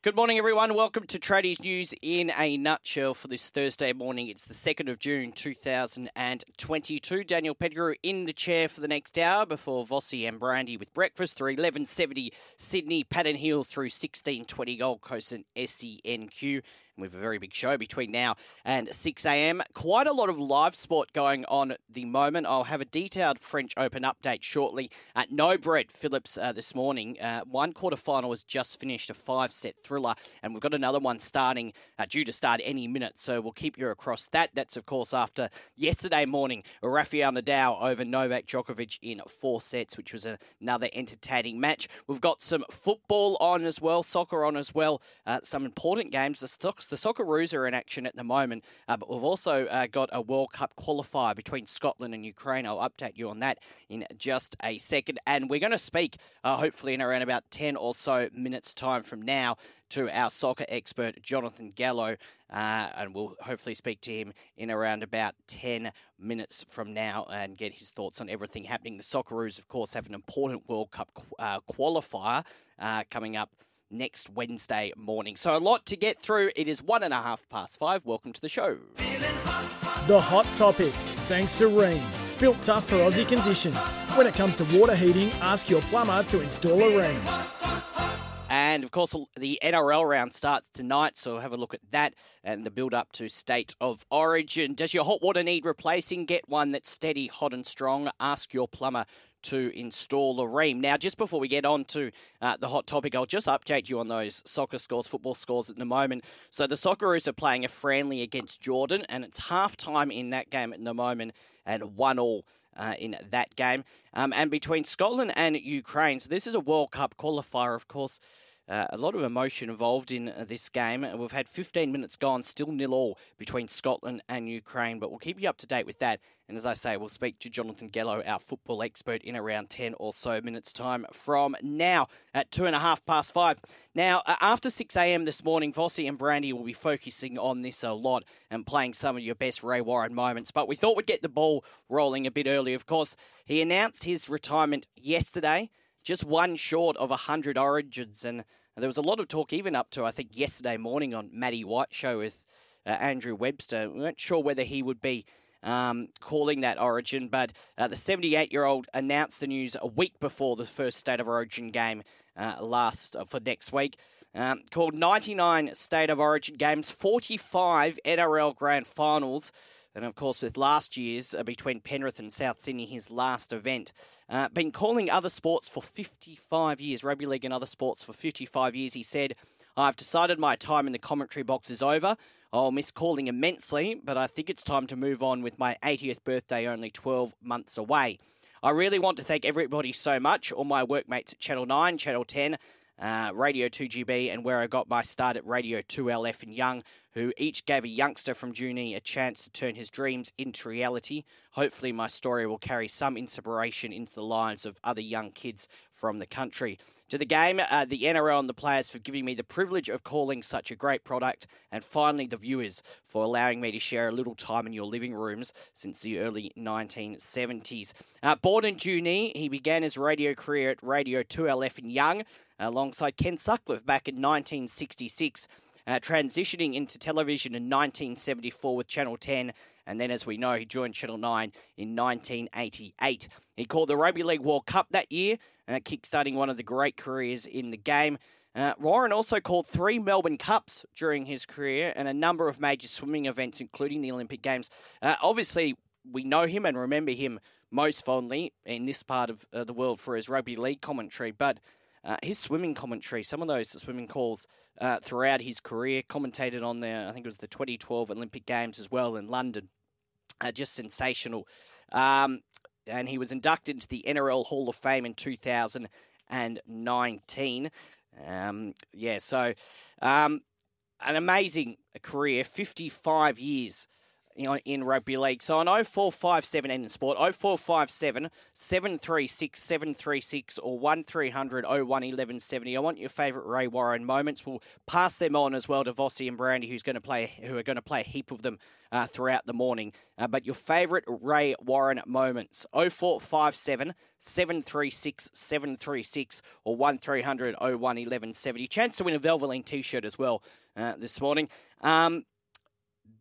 Good morning, everyone. Welcome to Tradies News in a nutshell for this Thursday morning. It's the 2nd of June 2022. Daniel Pettigrew in the chair for the next hour before Vossi and Brandy with breakfast through 1170 Sydney, Patton Hill through 1620 Gold Coast and SENQ. We have a very big show between now and 6 a.m. Quite a lot of live sport going on at the moment. I'll have a detailed French Open update shortly. At no Brett Phillips uh, this morning, uh, one quarter final has just finished, a five set thriller, and we've got another one starting, uh, due to start any minute. So we'll keep you across that. That's, of course, after yesterday morning, Rafael Nadal over Novak Djokovic in four sets, which was another entertaining match. We've got some football on as well, soccer on as well, uh, some important games. The Stocks the Socceroos are in action at the moment, uh, but we've also uh, got a World Cup qualifier between Scotland and Ukraine. I'll update you on that in just a second. And we're going to speak, uh, hopefully, in around about 10 or so minutes' time from now to our soccer expert, Jonathan Gallo. Uh, and we'll hopefully speak to him in around about 10 minutes from now and get his thoughts on everything happening. The Socceroos, of course, have an important World Cup uh, qualifier uh, coming up next Wednesday morning. So a lot to get through. It is one and a half past five. Welcome to the show. The hot topic, thanks to Rheem. Built tough for Aussie conditions. When it comes to water heating, ask your plumber to install a Rheem. And of course, the NRL round starts tonight, so have a look at that and the build up to State of Origin. Does your hot water need replacing? Get one that's steady, hot, and strong. Ask your plumber to install a Rheem. Now, just before we get on to uh, the hot topic, I'll just update you on those soccer scores, football scores at the moment. So the Socceroos are playing a friendly against Jordan, and it's half time in that game at the moment, and one all. Uh, in that game, um, and between Scotland and Ukraine. So, this is a World Cup qualifier, of course. Uh, a lot of emotion involved in uh, this game. We've had 15 minutes gone, still nil all between Scotland and Ukraine, but we'll keep you up to date with that. And as I say, we'll speak to Jonathan Gallo, our football expert, in around 10 or so minutes' time from now at two and a half past five. Now, uh, after 6 a.m. this morning, Vossi and Brandy will be focusing on this a lot and playing some of your best Ray Warren moments. But we thought we'd get the ball rolling a bit early. Of course, he announced his retirement yesterday just one short of 100 origins. And there was a lot of talk, even up to, I think, yesterday morning on Matty White show with uh, Andrew Webster. We weren't sure whether he would be um, calling that origin, but uh, the 78 year old announced the news a week before the first State of Origin game uh, last uh, for next week. Um, called 99 State of Origin games, 45 NRL Grand Finals. And of course, with last year's uh, between Penrith and South Sydney, his last event. Uh, been calling other sports for 55 years, rugby league and other sports for 55 years. He said, I've decided my time in the commentary box is over. I'll miss calling immensely, but I think it's time to move on with my 80th birthday only 12 months away. I really want to thank everybody so much, all my workmates at Channel 9, Channel 10, uh, Radio 2GB, and where I got my start at Radio 2LF and Young, who each gave a youngster from Junee a chance to turn his dreams into reality. Hopefully, my story will carry some inspiration into the lives of other young kids from the country to the game, uh, the NRL and the players for giving me the privilege of calling such a great product, and finally the viewers for allowing me to share a little time in your living rooms since the early 1970s. Uh, born in Junee, he began his radio career at Radio 2LF in Young alongside Ken Sutcliffe back in 1966. Uh, transitioning into television in 1974 with Channel 10 and then, as we know, he joined Channel 9 in 1988. He called the Rugby League World Cup that year, uh, kickstarting one of the great careers in the game. Uh, Warren also called three Melbourne Cups during his career and a number of major swimming events, including the Olympic Games. Uh, obviously, we know him and remember him most fondly in this part of uh, the world for his rugby league commentary, but uh, his swimming commentary, some of those swimming calls uh, throughout his career, commentated on the, I think it was the 2012 Olympic Games as well in London. Uh, just sensational. Um, and he was inducted into the NRL Hall of Fame in 2019. Um, yeah, so um, an amazing career, 55 years in rugby league. So on 0457 in sport, 0457 736 736 or 1300 01 1170. I want your favourite Ray Warren moments. We'll pass them on as well to Vossi and Brandy, who's going to play, who are going to play a heap of them uh, throughout the morning. Uh, but your favourite Ray Warren moments, 0457 736 736 or 1300 01 1170. Chance to win a Valvoline t-shirt as well uh, this morning. Um,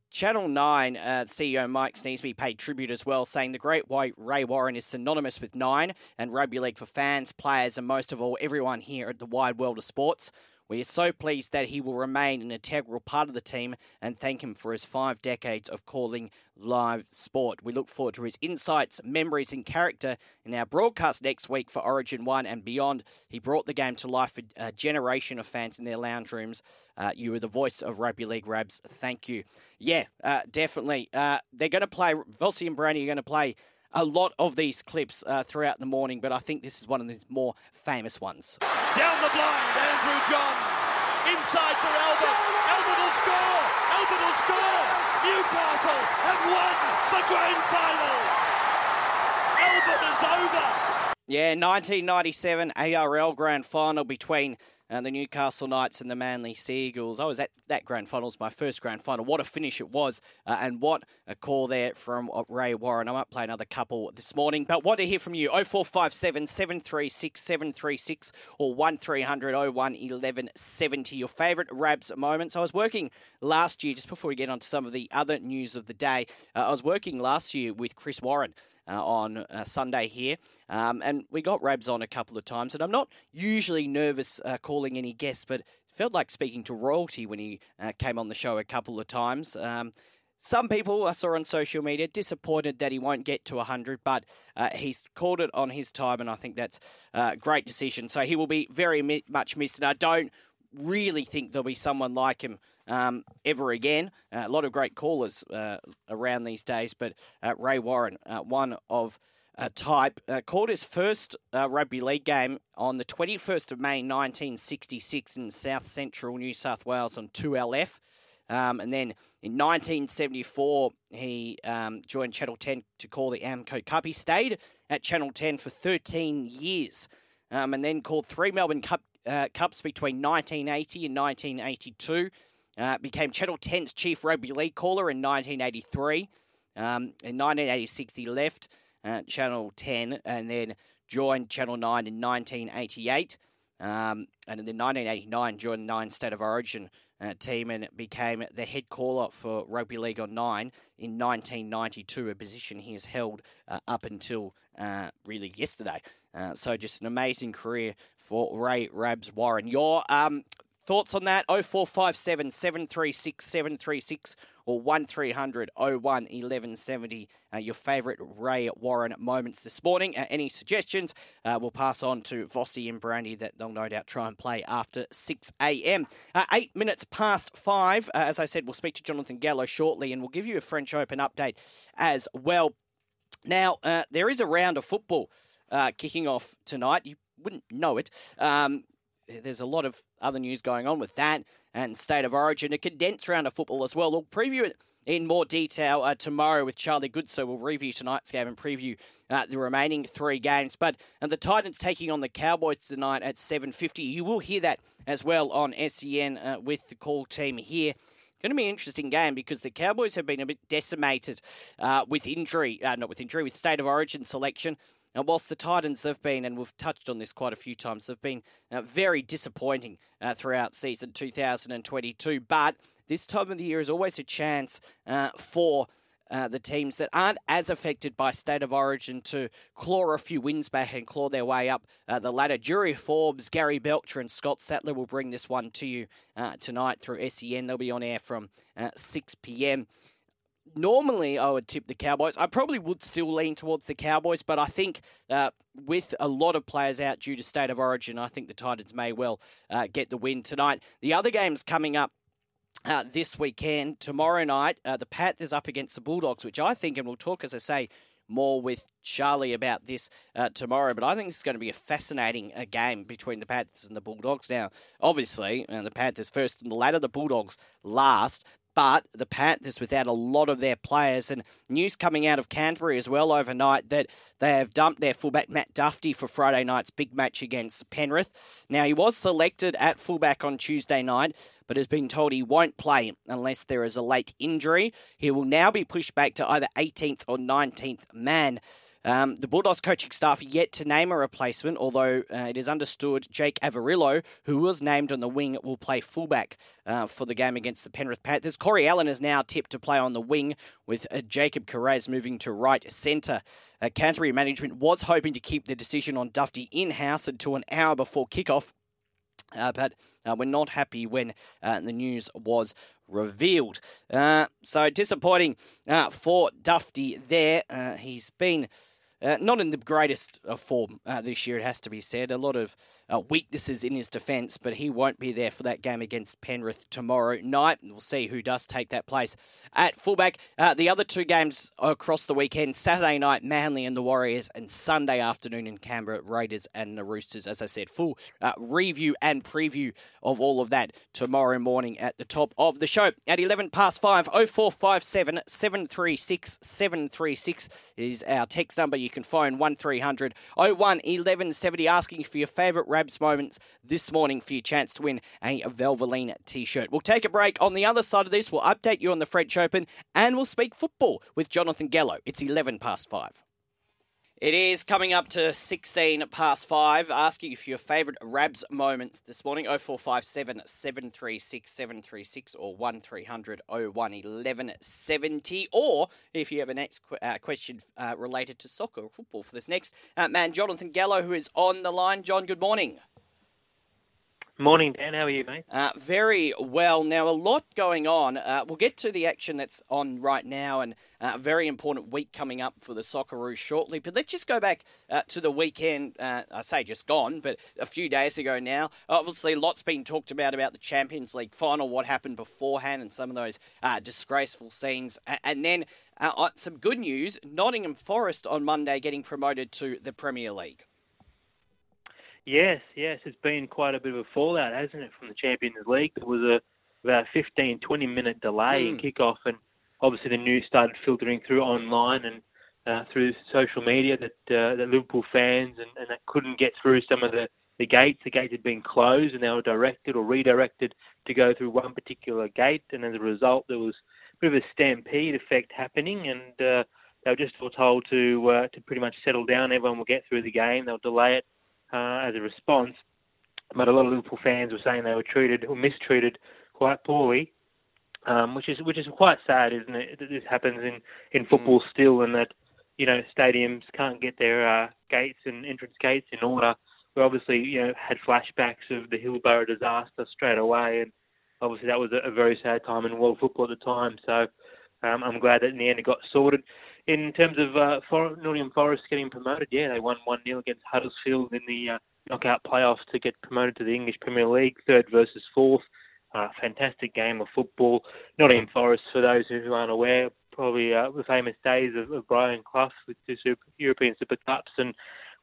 Channel 9 uh, CEO Mike Sneesby paid tribute as well, saying the great white Ray Warren is synonymous with Nine and rugby league for fans, players, and most of all, everyone here at the wide world of sports. We are so pleased that he will remain an integral part of the team and thank him for his five decades of calling live sport. We look forward to his insights, memories, and character in our broadcast next week for Origin 1 and beyond. He brought the game to life for a generation of fans in their lounge rooms. Uh, you were the voice of Rugby League Rabs. Thank you. Yeah, uh, definitely. Uh, they're going to play, Vossi and Brandy are going to play a lot of these clips uh, throughout the morning, but I think this is one of the more famous ones. Down the blind, Andrew Johns. Inside for Albert. Albert will score. Albert will score. Newcastle have won the grand final. Albert is over. Yeah, 1997 ARL Grand Final between uh, the Newcastle Knights and the Manly Seagulls. I was at that grand final, was my first grand final. What a finish it was, uh, and what a call there from uh, Ray Warren. I might play another couple this morning, but want to hear from you 0457 736 736 or 1300 01 1170. Your favourite Rabs moments. I was working last year, just before we get on to some of the other news of the day, uh, I was working last year with Chris Warren uh, on uh, Sunday here. Um, and we got Rabs on a couple of times. And I'm not usually nervous uh, calling any guests, but felt like speaking to royalty when he uh, came on the show a couple of times. Um, some people I saw on social media disappointed that he won't get to 100, but uh, he's called it on his time, and I think that's a great decision. So he will be very much missed, and I don't really think there'll be someone like him um, ever again. Uh, a lot of great callers uh, around these days, but uh, Ray Warren, uh, one of a type, uh, called his first rugby league game on the 21st of May 1966 in South Central New South Wales on 2LF. Um, and then in 1974, he um, joined Channel 10 to call the Amco Cup. He stayed at Channel 10 for 13 years um, and then called three Melbourne Cup, uh, Cups between 1980 and 1982. Uh, became Channel 10's chief rugby league caller in 1983. Um, in 1986, he left uh, Channel 10 and then joined Channel 9 in 1988. Um, and in 1989, joined the Nine State of Origin uh, team and became the head caller for Rugby League on Nine in 1992, a position he has held uh, up until uh, really yesterday. Uh, so just an amazing career for Ray Rabs Warren. Your um, Thoughts on that? 0457 736 736 or 1300 01 1170. Uh, your favourite Ray Warren moments this morning. Uh, any suggestions? Uh, we'll pass on to Vossi and Brandy that they'll no doubt try and play after 6 a.m. Uh, eight minutes past five. Uh, as I said, we'll speak to Jonathan Gallo shortly and we'll give you a French Open update as well. Now, uh, there is a round of football kicking off tonight. You wouldn't know it. Um, there's a lot of other news going on with that and State of Origin, a condensed round of football as well. We'll preview it in more detail uh, tomorrow with Charlie Good. So we'll review tonight's game and preview uh, the remaining three games. But and the Titans taking on the Cowboys tonight at 7.50. You will hear that as well on SEN uh, with the call team here. Going to be an interesting game because the Cowboys have been a bit decimated uh, with injury, uh, not with injury, with state of origin selection. And whilst the Titans have been, and we've touched on this quite a few times, have been uh, very disappointing uh, throughout season 2022. But this time of the year is always a chance uh, for. Uh, the teams that aren't as affected by state of origin to claw a few wins back and claw their way up uh, the ladder. Jury Forbes, Gary Belcher, and Scott Sattler will bring this one to you uh, tonight through SEN. They'll be on air from 6 p.m normally I would tip the Cowboys. I probably would still lean towards the Cowboys, but I think uh, with a lot of players out due to state of origin, I think the Titans may well uh, get the win tonight. The other games coming up. Uh, this weekend, tomorrow night, uh, the Panthers up against the Bulldogs, which I think, and we'll talk, as I say, more with Charlie about this uh, tomorrow. But I think this is going to be a fascinating uh, game between the Panthers and the Bulldogs. Now, obviously, uh, the Panthers first and the ladder, the Bulldogs last but the Panthers without a lot of their players. And news coming out of Canterbury as well overnight that they have dumped their fullback Matt Dufty for Friday night's big match against Penrith. Now, he was selected at fullback on Tuesday night, but has been told he won't play unless there is a late injury. He will now be pushed back to either 18th or 19th man. Um, the Bulldogs coaching staff yet to name a replacement, although uh, it is understood Jake Averillo, who was named on the wing, will play fullback uh, for the game against the Penrith Panthers. Corey Allen is now tipped to play on the wing, with uh, Jacob Kiraz moving to right centre. Uh, Canterbury management was hoping to keep the decision on Dufty in house until an hour before kickoff. Uh, but uh, we're not happy when uh, the news was revealed. Uh, so disappointing uh, for Dufty there. He's been uh, not in the greatest of form uh, this year, it has to be said. A lot of uh, weaknesses in his defence, but he won't be there for that game against Penrith tomorrow night. We'll see who does take that place at fullback. Uh, the other two games across the weekend Saturday night, Manly and the Warriors, and Sunday afternoon in Canberra, Raiders and the Roosters. As I said, full uh, review and preview of all of that tomorrow morning at the top of the show. At 11 past 5, 0457 736 736 is our text number. You can phone 1300 01 1170 asking for your favourite Rabs moments this morning for your chance to win a Valvoline t shirt. We'll take a break. On the other side of this, we'll update you on the French Open and we'll speak football with Jonathan Gallo. It's 11 past 5. It is coming up to 16 past 5, asking for your favourite Rabs moments this morning 0457 736 736 or 1300 01 1170. Or if you have a next qu- uh, question uh, related to soccer or football for this next uh, man, Jonathan Gallo, who is on the line. John, good morning. Morning, Dan. How are you, mate? Uh, very well. Now, a lot going on. Uh, we'll get to the action that's on right now and uh, a very important week coming up for the Socceroos shortly. But let's just go back uh, to the weekend. Uh, I say just gone, but a few days ago now. Obviously, lots been talked about about the Champions League final, what happened beforehand, and some of those uh, disgraceful scenes. And then some good news Nottingham Forest on Monday getting promoted to the Premier League. Yes, yes, it's been quite a bit of a fallout, hasn't it, from the Champions League? There was a about a 15, 20 minute delay mm. in kickoff, and obviously the news started filtering through online and uh, through social media that uh, that Liverpool fans and, and that couldn't get through some of the the gates. The gates had been closed, and they were directed or redirected to go through one particular gate, and as a result, there was a bit of a stampede effect happening, and uh, they were just all told to uh, to pretty much settle down. Everyone will get through the game. They'll delay it uh, as a response. But a lot of Liverpool fans were saying they were treated or mistreated quite poorly, um, which is which is quite sad, isn't it? That this happens in in football mm. still, and that you know stadiums can't get their uh, gates and entrance gates in order. We obviously you know had flashbacks of the Hillsborough disaster straight away, and obviously that was a, a very sad time in world football at the time. So um, I'm glad that in the end it got sorted in terms of uh, For- Nottingham Forest getting promoted, yeah, they won 1 0 against Huddersfield in the uh, knockout playoff to get promoted to the English Premier League, third versus fourth. Uh, fantastic game of football. Nottingham Forest, for those who aren't aware, probably uh, the famous days of, of Brian Clough with the Super, European Super Cups and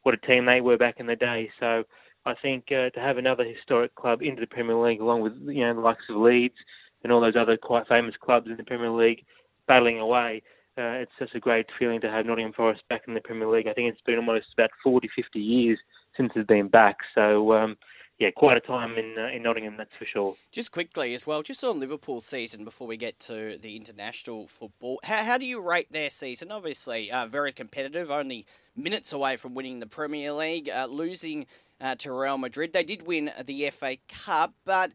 what a team they were back in the day. So I think uh, to have another historic club into the Premier League, along with you know the likes of Leeds and all those other quite famous clubs in the Premier League battling away, uh, it's such a great feeling to have Nottingham Forest back in the Premier League. I think it's been almost about 40, 50 years since they've been back. So, um, yeah, quite a time in uh, in Nottingham, that's for sure. Just quickly as well, just on Liverpool season before we get to the international football, how, how do you rate their season? Obviously, uh, very competitive, only minutes away from winning the Premier League, uh, losing uh, to Real Madrid. They did win the FA Cup, but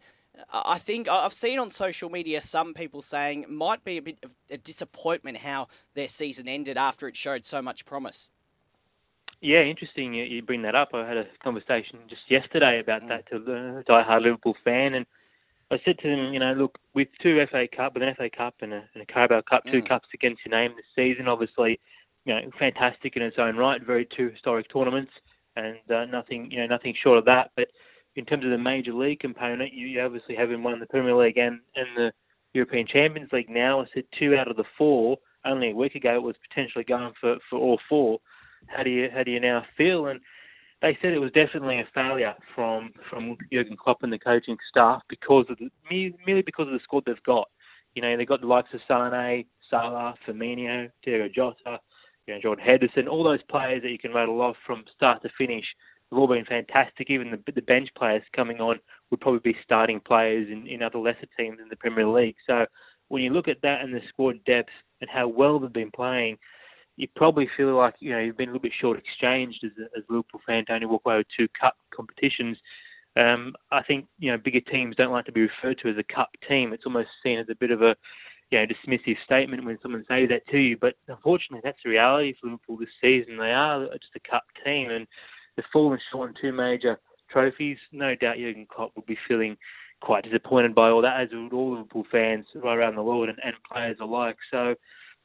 I think I've seen on social media some people saying it might be a bit of a disappointment how their season ended after it showed so much promise. Yeah, interesting you, bring that up. I had a conversation just yesterday about mm. that to the diehard Liverpool fan, and I said to them, you know, look, with two FA Cup, with an FA Cup and a, and a Carabao Cup, two Mm. cups against your name this season, obviously, you know, fantastic in its own right, very two historic tournaments, and uh, nothing, you know, nothing short of that. But in terms of the major league component, you, obviously haven't won the Premier League and, and the European Champions League now. I said two out of the four. Only a week ago, it was potentially going for, for all four. How do you how do you now feel? And they said it was definitely a failure from from Jurgen Klopp and the coaching staff because of the, merely because of the squad they've got. You know, they've got the likes of Mané, Salah, Firmino, Diego Jota, you know, Jordan Henderson, all those players that you can rattle off from start to finish. They've all been fantastic. Even the, the bench players coming on would probably be starting players in, in other lesser teams in the Premier League. So when you look at that and the squad depth and how well they've been playing, you probably feel like you know you've been a little bit short exchanged as a, as a Liverpool fan to only walk away with two cup competitions. Um, I think you know bigger teams don't like to be referred to as a cup team. It's almost seen as a bit of a you know dismissive statement when someone says that to you. But unfortunately, that's the reality for Liverpool this season. They are just a cup team, and they've fallen short on two major trophies. No doubt Jurgen Klopp will be feeling quite disappointed by all that, as would all Liverpool fans right around the world and, and players alike. So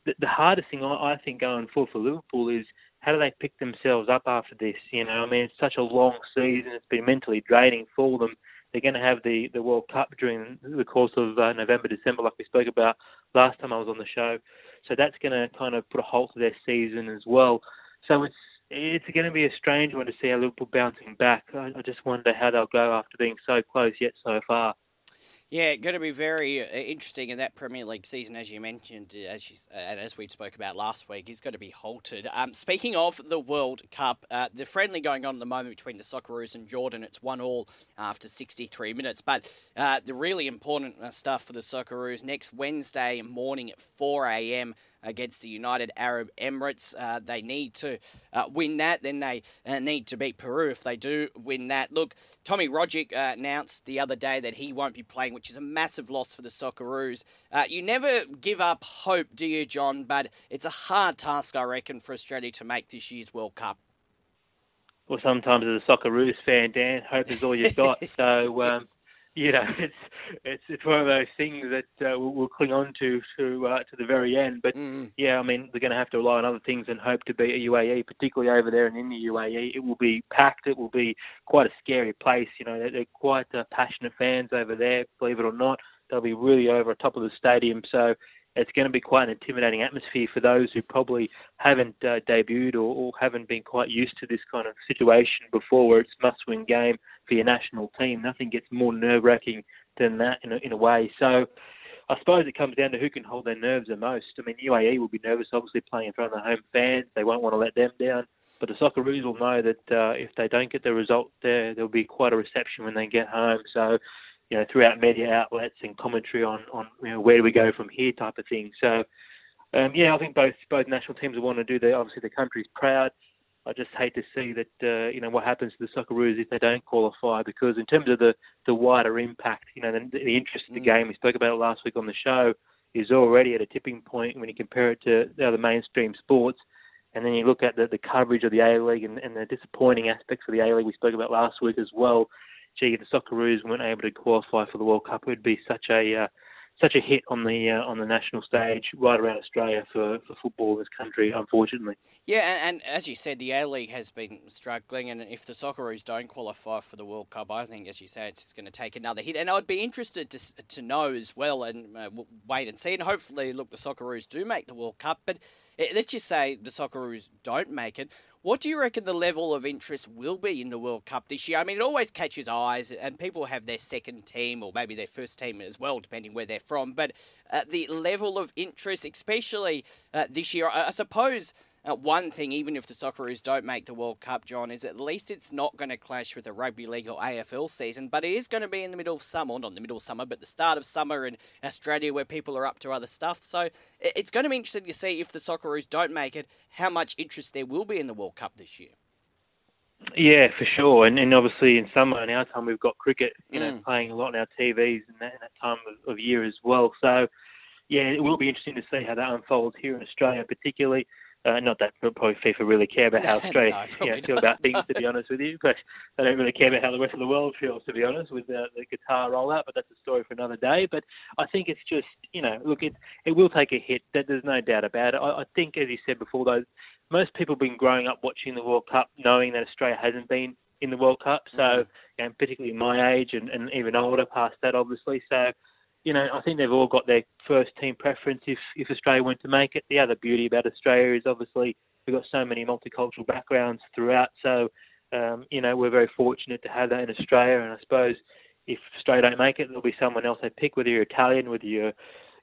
the, the hardest thing I, I think going forward for Liverpool is how do they pick themselves up after this? You know, I mean, it's such a long season. It's been mentally draining for them. They're going to have the, the World Cup during the course of uh, November, December, like we spoke about last time I was on the show. So that's going to kind of put a halt to their season as well. So it's it's going to be a strange one to see how Liverpool bouncing back. I, I just wonder how they'll go after being so close yet so far. Yeah, going to be very uh, interesting in that Premier League season, as you mentioned, uh, as you, uh, and as we spoke about last week, is going to be halted. Um, speaking of the World Cup, uh, the friendly going on at the moment between the Socceroos and Jordan, it's one all after 63 minutes. But uh, the really important stuff for the Socceroos next Wednesday morning at 4 a.m. against the United Arab Emirates. Uh, they need to uh, win that, then they uh, need to beat Peru if they do win that. Look, Tommy Rogic uh, announced the other day that he won't be playing, which is a massive loss for the Socceroos. Uh, you never give up hope, do you, John? But it's a hard task, I reckon, for Australia to make this year's World Cup. Well, sometimes as a Socceroos fan, Dan, hope is all you've got. so, um, you know, it's it's it's one of those things that uh, we'll, we'll cling on to to uh, to the very end. But Mm. yeah, I mean, they're going to have to rely on other things and hope to beat a UAE, particularly over there and in the UAE. It will be packed. It will be quite a scary place. You know, they're, they're quite uh, passionate fans over there. Believe it or not, they'll be really over the top of the stadium. So it's going to be quite an intimidating atmosphere for those who probably haven't uh, debuted or, or haven't been quite used to this kind of situation before, where it's must-win game for your national team. Nothing gets more nerve-wracking than that in a, in a way. So I suppose it comes down to who can hold their nerves the most. I mean, UAE will be nervous, obviously, playing in front of the home fans. They won't want to let them down. But the Socceroos will know that uh, if they don't get the result there, there'll be quite a reception when they get home. So, you know, throughout media outlets and commentary on, on you know, where do we go from here type of thing. So, um, yeah, I think both both national teams will want to do their, obviously, the country's proud. I just hate to see that uh, you know what happens to the Socceroos if they don't qualify because in terms of the the wider impact, you know the, the interest of the game we spoke about it last week on the show is already at a tipping point when you compare it to the other mainstream sports, and then you look at the, the coverage of the A League and, and the disappointing aspects of the A League we spoke about last week as well. Gee, if the Socceroos weren't able to qualify for the World Cup, it would be such a uh, such a hit on the uh, on the national stage right around Australia for, for football in this country, unfortunately. Yeah, and, and as you said, the A League has been struggling, and if the Socceroos don't qualify for the World Cup, I think, as you say, it's going to take another hit. And I'd be interested to to know as well, and uh, wait and see. And hopefully, look, the Socceroos do make the World Cup. But eh, let's just say the Socceroos don't make it. What do you reckon the level of interest will be in the World Cup this year? I mean, it always catches eyes, and people have their second team or maybe their first team as well, depending where they're from. But uh, the level of interest, especially uh, this year, I, I suppose. Uh, one thing, even if the Socceroos don't make the World Cup, John, is at least it's not going to clash with the Rugby League or AFL season, but it is going to be in the middle of summer, not in the middle of summer, but the start of summer in Australia where people are up to other stuff. So it's going to be interesting to see if the Socceroos don't make it, how much interest there will be in the World Cup this year. Yeah, for sure. And, and obviously in summer in our time we've got cricket, you know, Mm. playing a lot on our TVs in that, in that time of, of year as well. So yeah, it will be interesting to see how that unfolds here in Australia, particularly. Uh, not that probably FIFA really care about how Australia no, you know, feel about things, to be honest with you, but they don't really care about how the rest of the world feels, to be honest, with the, the Qatar rollout. But that's a story for another day. But I think it's just, you know, look, it it will take a hit. There's no doubt about it. I, I think, as you said before, though, most people have been growing up watching the World Cup, knowing that Australia hasn't been in the World Cup. So, mm-hmm. know, particularly my age and, and even older, past that, obviously. So you know, I think they've all got their first team preference if, if Australia went to make it. The other beauty about Australia is obviously we've got so many multicultural backgrounds throughout. So, um, you know, we're very fortunate to have that in Australia. And I suppose if Australia don't make it, there'll be someone else they pick, whether you're Italian, whether you're,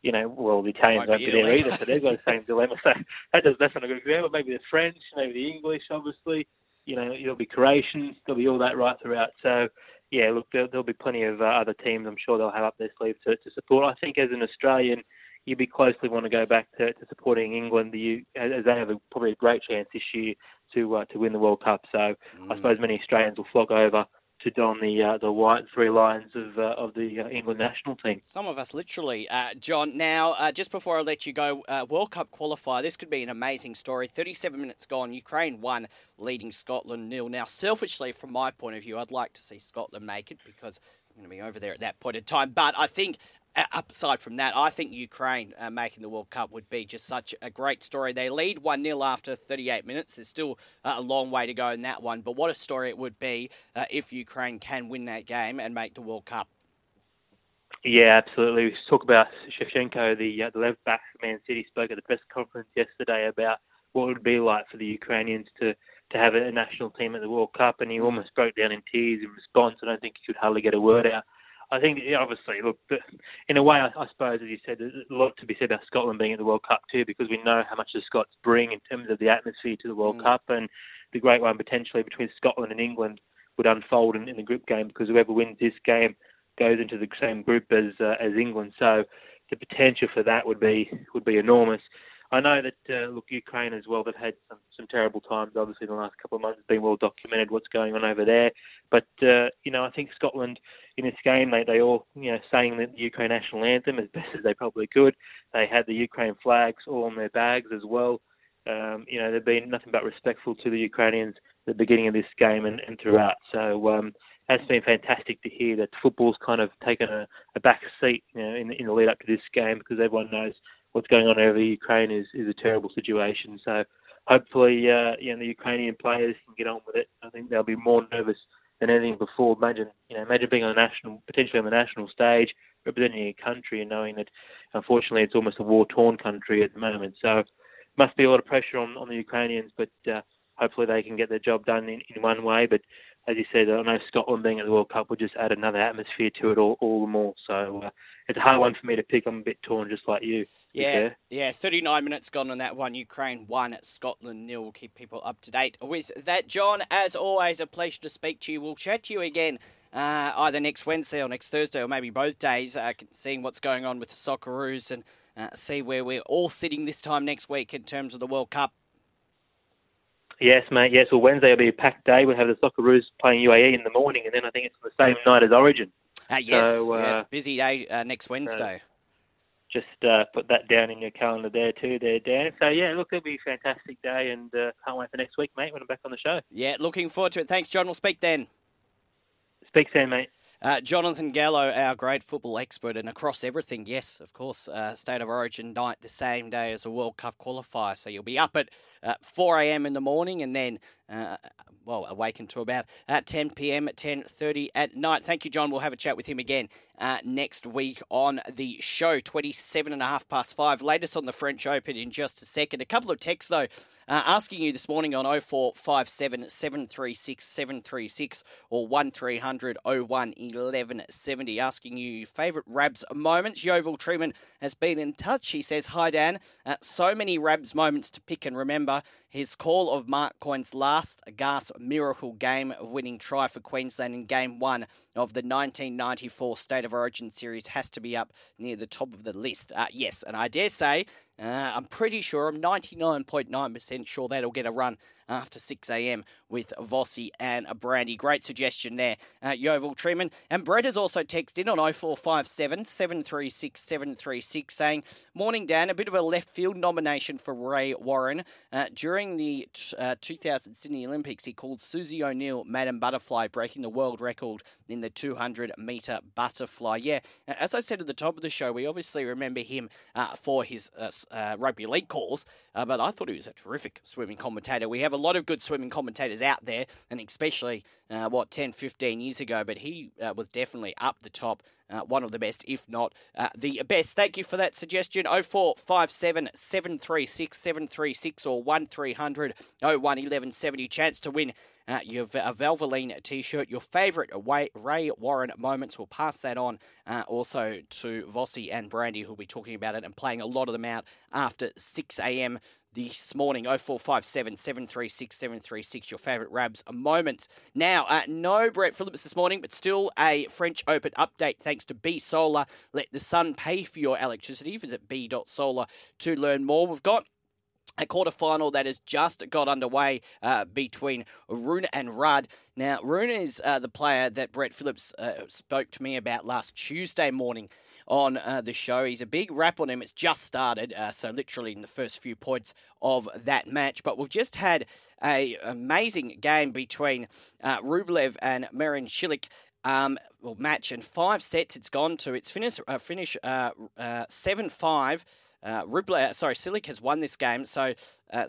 you know, well, the Italians won't be, there either, so they've got the same dilemma. So that does, that's not a good example. Maybe the French, maybe the English, obviously. You know, there'll be Croatians, there'll be all that right throughout. So, yeah, look, there, will be plenty of uh, other teams I'm sure they'll have up their sleeve to, to support. I think as an Australian, you'd be closely want to go back to, to supporting England, the, as they have a, probably a great chance this year to uh, to win the World Cup. So mm. I suppose many Australians will flock over to don the uh, the white three lions of uh, of the uh, England national team. Some of us literally, uh, John. Now, uh, just before I let you go, uh, World Cup qualifier. This could be an amazing story. Thirty-seven minutes gone. Ukraine won, leading Scotland nil. Now, selfishly, from my point of view, I'd like to see Scotland make it because I'm going to be over there at that point in time. But I think aside from that, I think Ukraine uh, making the World Cup would be just such a great story. They lead 1 0 after 38 minutes. There's still uh, a long way to go in that one, but what a story it would be uh, if Ukraine can win that game and make the World Cup. Yeah, absolutely. We talk about Shevchenko, the, uh, the left back for Man City, spoke at the press conference yesterday about what it would be like for the Ukrainians to to have a national team at the World Cup, and he mm. almost broke down in tears in response. I don't think he could hardly get a word out. I think obviously, look, in a way, I, I suppose, as you said, there's a lot to be said about Scotland being at the World Cup too, because we know how much the Scots bring in terms of the atmosphere to the World mm. Cup, and the great one potentially between Scotland and England would unfold in, in the group game because whoever wins this game goes into the same group as uh, as England. So the potential for that would be would be enormous. I know that uh, look Ukraine as well. They've had some some terrible times. Obviously, the last couple of months, it's been well documented what's going on over there. But uh, you know, I think Scotland in this game, they they all you know sang the Ukraine national anthem as best as they probably could. They had the Ukraine flags all on their bags as well. Um, you know, they've been nothing but respectful to the Ukrainians at the beginning of this game and, and throughout. So um, it's been fantastic to hear that football's kind of taken a, a back seat you know, in, in the lead up to this game because everyone knows what's going on over Ukraine is, is a terrible situation. So hopefully, uh, you know, the Ukrainian players can get on with it. I think they'll be more nervous than anything before. Imagine, you know, imagine being on the national, potentially on the national stage, representing a country, and knowing that, unfortunately, it's almost a war-torn country at the moment. So, must be a lot of pressure on on the Ukrainians, but uh, hopefully they can get their job done in, in one way. But as you said, I know Scotland being at the World Cup will just add another atmosphere to it all, all the more. So uh, it's a hard one for me to pick. I'm a bit torn, just like you. Yeah, yeah. 39 minutes gone on that one. Ukraine won, Scotland nil. We'll keep people up to date with that. John, as always, a pleasure to speak to you. We'll chat to you again uh, either next Wednesday or next Thursday, or maybe both days, uh, seeing what's going on with the Socceroos and uh, see where we're all sitting this time next week in terms of the World Cup. Yes, mate. Yes. Well, Wednesday will be a packed day. We'll have the Socceroos playing UAE in the morning, and then I think it's the same night as Origin. Uh, yes, so, uh, yes. Busy day uh, next Wednesday. just uh, put that down in your calendar there too, there, Dan. So yeah, look, it'll be a fantastic day, and uh, can't wait for next week, mate. When I'm back on the show. Yeah, looking forward to it. Thanks, John. We'll speak then. Speak soon, mate. Uh, Jonathan Gallo, our great football expert, and across everything, yes, of course, uh, State of Origin night the same day as a World Cup qualifier. So you'll be up at uh, 4 a.m. in the morning and then, uh, well, awaken to about at 10 p.m. at 10.30 at night. Thank you, John. We'll have a chat with him again uh, next week on the show, 27 and a half past five. Latest on the French Open in just a second. A couple of texts, though, uh, asking you this morning on 0457 736 736 or 1300 01 1170, asking you favourite Rabs moments. Yeovil Truman has been in touch. He says, Hi Dan, uh, so many Rabs moments to pick and remember. His call of Mark Coyne's last gas miracle game winning try for Queensland in game one of the 1994 State of Origin series has to be up near the top of the list. Uh, yes, and I dare say uh, I'm pretty sure, I'm 99.9% sure that'll get a run after 6 a.m. with Vossi and a Brandy. Great suggestion there, uh, Yeovil Truman. And Brett has also texted in on 0457 736 736 saying, Morning, Dan. A bit of a left field nomination for Ray Warren. Uh, during the uh, 2000 Sydney Olympics, he called Susie O'Neill Madam Butterfly, breaking the world record in the 200 metre butterfly. Yeah, as I said at the top of the show, we obviously remember him uh, for his uh, uh, rugby league calls, uh, but I thought he was a terrific swimming commentator. We have a lot of good swimming commentators out there, and especially, uh, what, 10, 15 years ago, but he was definitely up the top. Uh, one of the best, if not uh, the best. Thank you for that suggestion. 0457 736 736 or 1300 01 1170. Chance to win uh, your a Valvoline t-shirt, your favourite Ray Warren moments. We'll pass that on uh, also to Vossi and Brandy, who'll be talking about it and playing a lot of them out after 6 a.m. this morning. 0457 736 736, your favourite Rabs a moment Now, uh, no Brett Phillips this morning, but still a French Open update thanks to B Solar. Let the sun pay for your electricity. Visit b.solar to learn more. We've got a quarterfinal that has just got underway uh, between Rune and Ruud. Now, Rune is uh, the player that Brett Phillips uh, spoke to me about last Tuesday morning on uh, the show. He's a big rap on him. It's just started, uh, so literally in the first few points of that match. But we've just had a amazing game between uh, Rublev and Marin Cilic. Um, well, match in five sets. It's gone to its finish. finish seven five. Uh, Rublev, sorry, Cilic has won this game. So uh,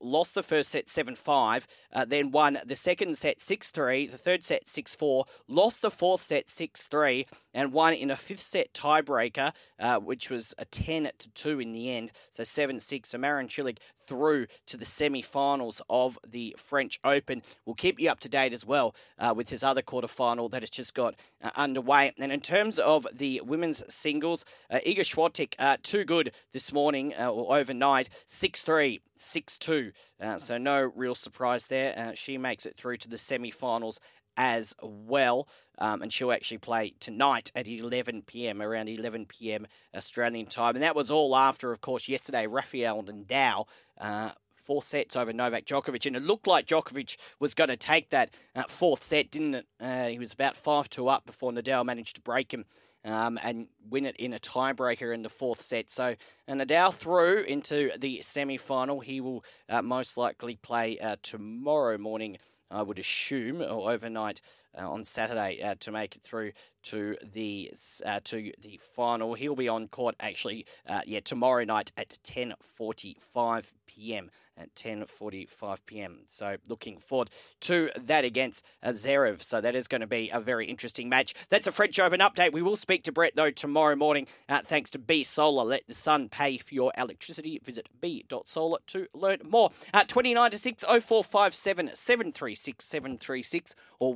lost the first set 7 5, uh, then won the second set 6 3, the third set 6 4, lost the fourth set 6 3, and won in a fifth set tiebreaker, uh, which was a 10 to 2 in the end. So 7 6. So Marin Cilic through to the semi finals of the French Open. We'll keep you up to date as well uh, with his other quarterfinal that has just got uh, underway. And in terms of the women's singles, uh, Iga Swiatek, uh, too good this morning or overnight, 6 3. 6 2. Uh, so, no real surprise there. Uh, she makes it through to the semi finals as well. Um, and she'll actually play tonight at 11 p.m., around 11 p.m. Australian time. And that was all after, of course, yesterday, Rafael Nadal. Uh, four sets over Novak Djokovic, and it looked like Djokovic was going to take that uh, fourth set, didn't it? Uh, he was about five two up before Nadal managed to break him um, and win it in a tiebreaker in the fourth set. So Nadal through into the semi final. He will uh, most likely play uh, tomorrow morning. I would assume, or overnight uh, on Saturday uh, to make it through to the uh, to the final. He'll be on court actually, uh, yeah, tomorrow night at 10:45 p.m. At 10:45 p.m. So looking forward to that against uh, Zverev. So that is going to be a very interesting match. That's a French Open update. We will speak to Brett though tomorrow morning. Uh, thanks to B Solar. Let the sun pay for your electricity. Visit b.solar to learn more. At 29 to 6 0457 736 736 or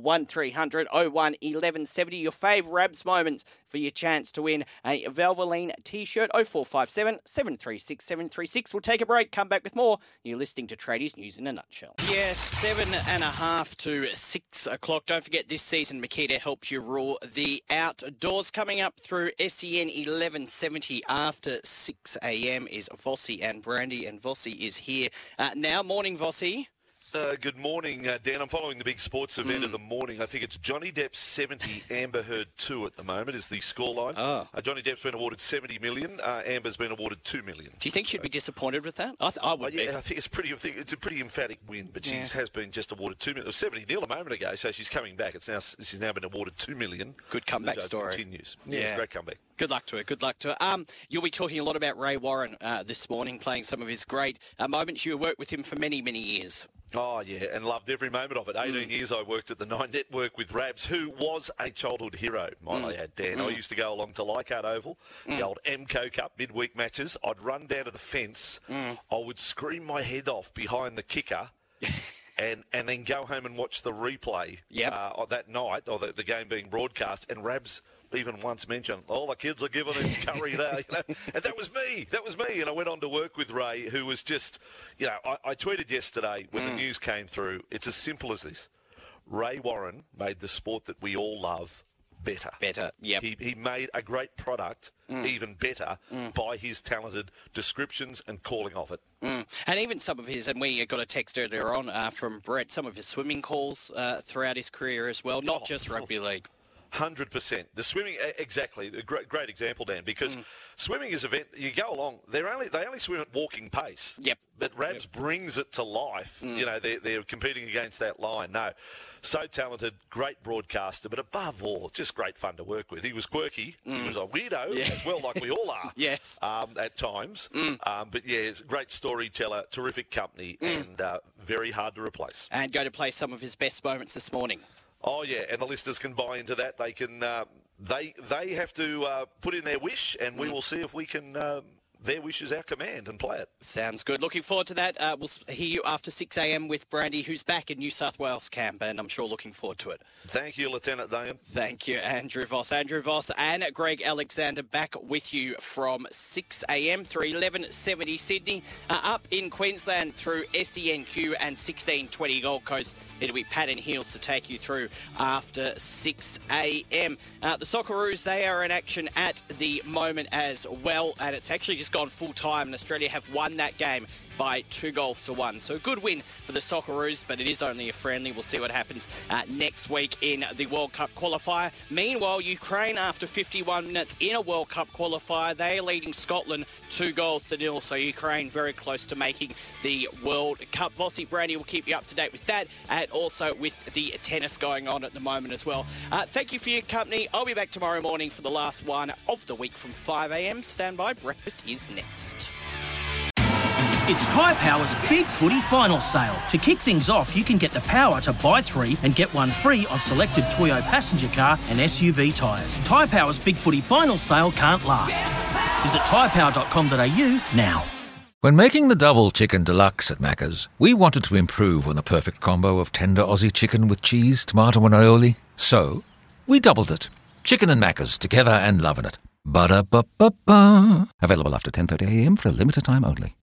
1300 01 1170. Your fave Rabs moments for your chance to win a Valvoline t shirt 0457 736 736. We'll take a break, come back with more. You're listening to Tradies News in a nutshell. Yes, seven and a half to six o'clock. Don't forget this season, Makita helps you rule the outdoors. Coming up through SEN 1170 after 6 a.m. is Vossi and Brandy, and Vossi is here uh, now. Morning, Vossi. Uh, good morning, uh, Dan. I'm following the big sports event mm. of the morning. I think it's Johnny Depp 70, Amber Heard 2 at the moment is the scoreline. Oh. Uh, Johnny Depp's been awarded 70 million. Uh, Amber's been awarded 2 million. Do you think she'd be disappointed with that? I, th- I would yeah, be. I think it's pretty. I think it's a pretty emphatic win, but yes. she has been just awarded 2 million. It was 70 nil a moment ago, so she's coming back. It's now she's now been awarded 2 million. Good comeback story. Continues. Yeah, yeah. great comeback. Good luck to her. Good luck to her. Um, you'll be talking a lot about Ray Warren uh, this morning, playing some of his great uh, moments. You worked with him for many, many years. Oh, yeah, and loved every moment of it. 18 mm. years I worked at the Nine Network with Rabs, who was a childhood hero, might mm. I add, Dan. Mm. I used to go along to Leichhardt Oval, the mm. old Amco Cup midweek matches. I'd run down to the fence. I would scream my head off behind the kicker. and, and then go home and watch the replay yep. uh, that night, or the, the game being broadcast, and Rabs even once mention, "Oh, the kids are giving him curry now," you know? and that was me. That was me. And I went on to work with Ray, who was just, you know, I, I tweeted yesterday when the news came through. It's as simple as this: Ray Warren made the sport that we all love better. Better, yeah. He, he made a great product even better by his talented descriptions and calling of it. Mm. And even some of his, and we got a text earlier on uh, from Brett, some of his swimming calls uh, throughout his career as well, not Oh. just rugby league. Hundred percent. The swimming, exactly. A great, great example, Dan. Because swimming is event. You go along. They're only they only swim at walking pace. Yep. But Rabs brings it to life. You know, they're, they're competing against that line. No, so talented, great broadcaster, but above all, just great fun to work with. He was quirky. He was a weirdo as well, like we all are. Yes. Um, at times. Um, but yeah, great storyteller, terrific company, and uh, very hard to replace. And go to play some of his best moments this morning. Oh yeah, and the listeners can buy into that. They can. Uh, they they have to uh, put in their wish, and we will see if we can. Uh, their wish is our command, and play it. Sounds good. Looking forward to that. Uh, we'll hear you after 6 a.m. with Brandy, who's back in New South Wales camp, and I'm sure looking forward to it. Thank you, Lieutenant Dane. Thank you, Andrew Voss. Andrew Voss and Greg Alexander back with you from 6 a.m. through 1170 Sydney, uh, up in Queensland through SENQ and 1620 Gold Coast. It'll be Pat and Heels to take you through after 6 a.m. Uh, the Socceroos, they are in action at the moment as well, and it's actually just gone full time, and Australia have won that game by two goals to one. So a good win for the Socceroos, but it is only a friendly. We'll see what happens uh, next week in the World Cup qualifier. Meanwhile, Ukraine, after 51 minutes in a World Cup qualifier, they are leading Scotland two goals to nil. So Ukraine very close to making the World Cup. Vossi Brandy will keep you up to date with that, and also with the tennis going on at the moment as well. Uh, thank you for your company. I'll be back tomorrow morning for the last one of the week from 5 a.m. Stand by. Breakfast is next. It's Tyre Power's Big Footy Final Sale. To kick things off, you can get the power to buy three and get one free on selected Toyo passenger car and SUV tyres. Tyre Power's Big Footy Final Sale can't last. Visit tyrepower.com.au now. When making the double chicken deluxe at Macca's, we wanted to improve on the perfect combo of tender Aussie chicken with cheese, tomato, and aioli. So, we doubled it. Chicken and Macca's together and loving it. Ba-da-ba-ba-ba. Available after 10.30am for a limited time only.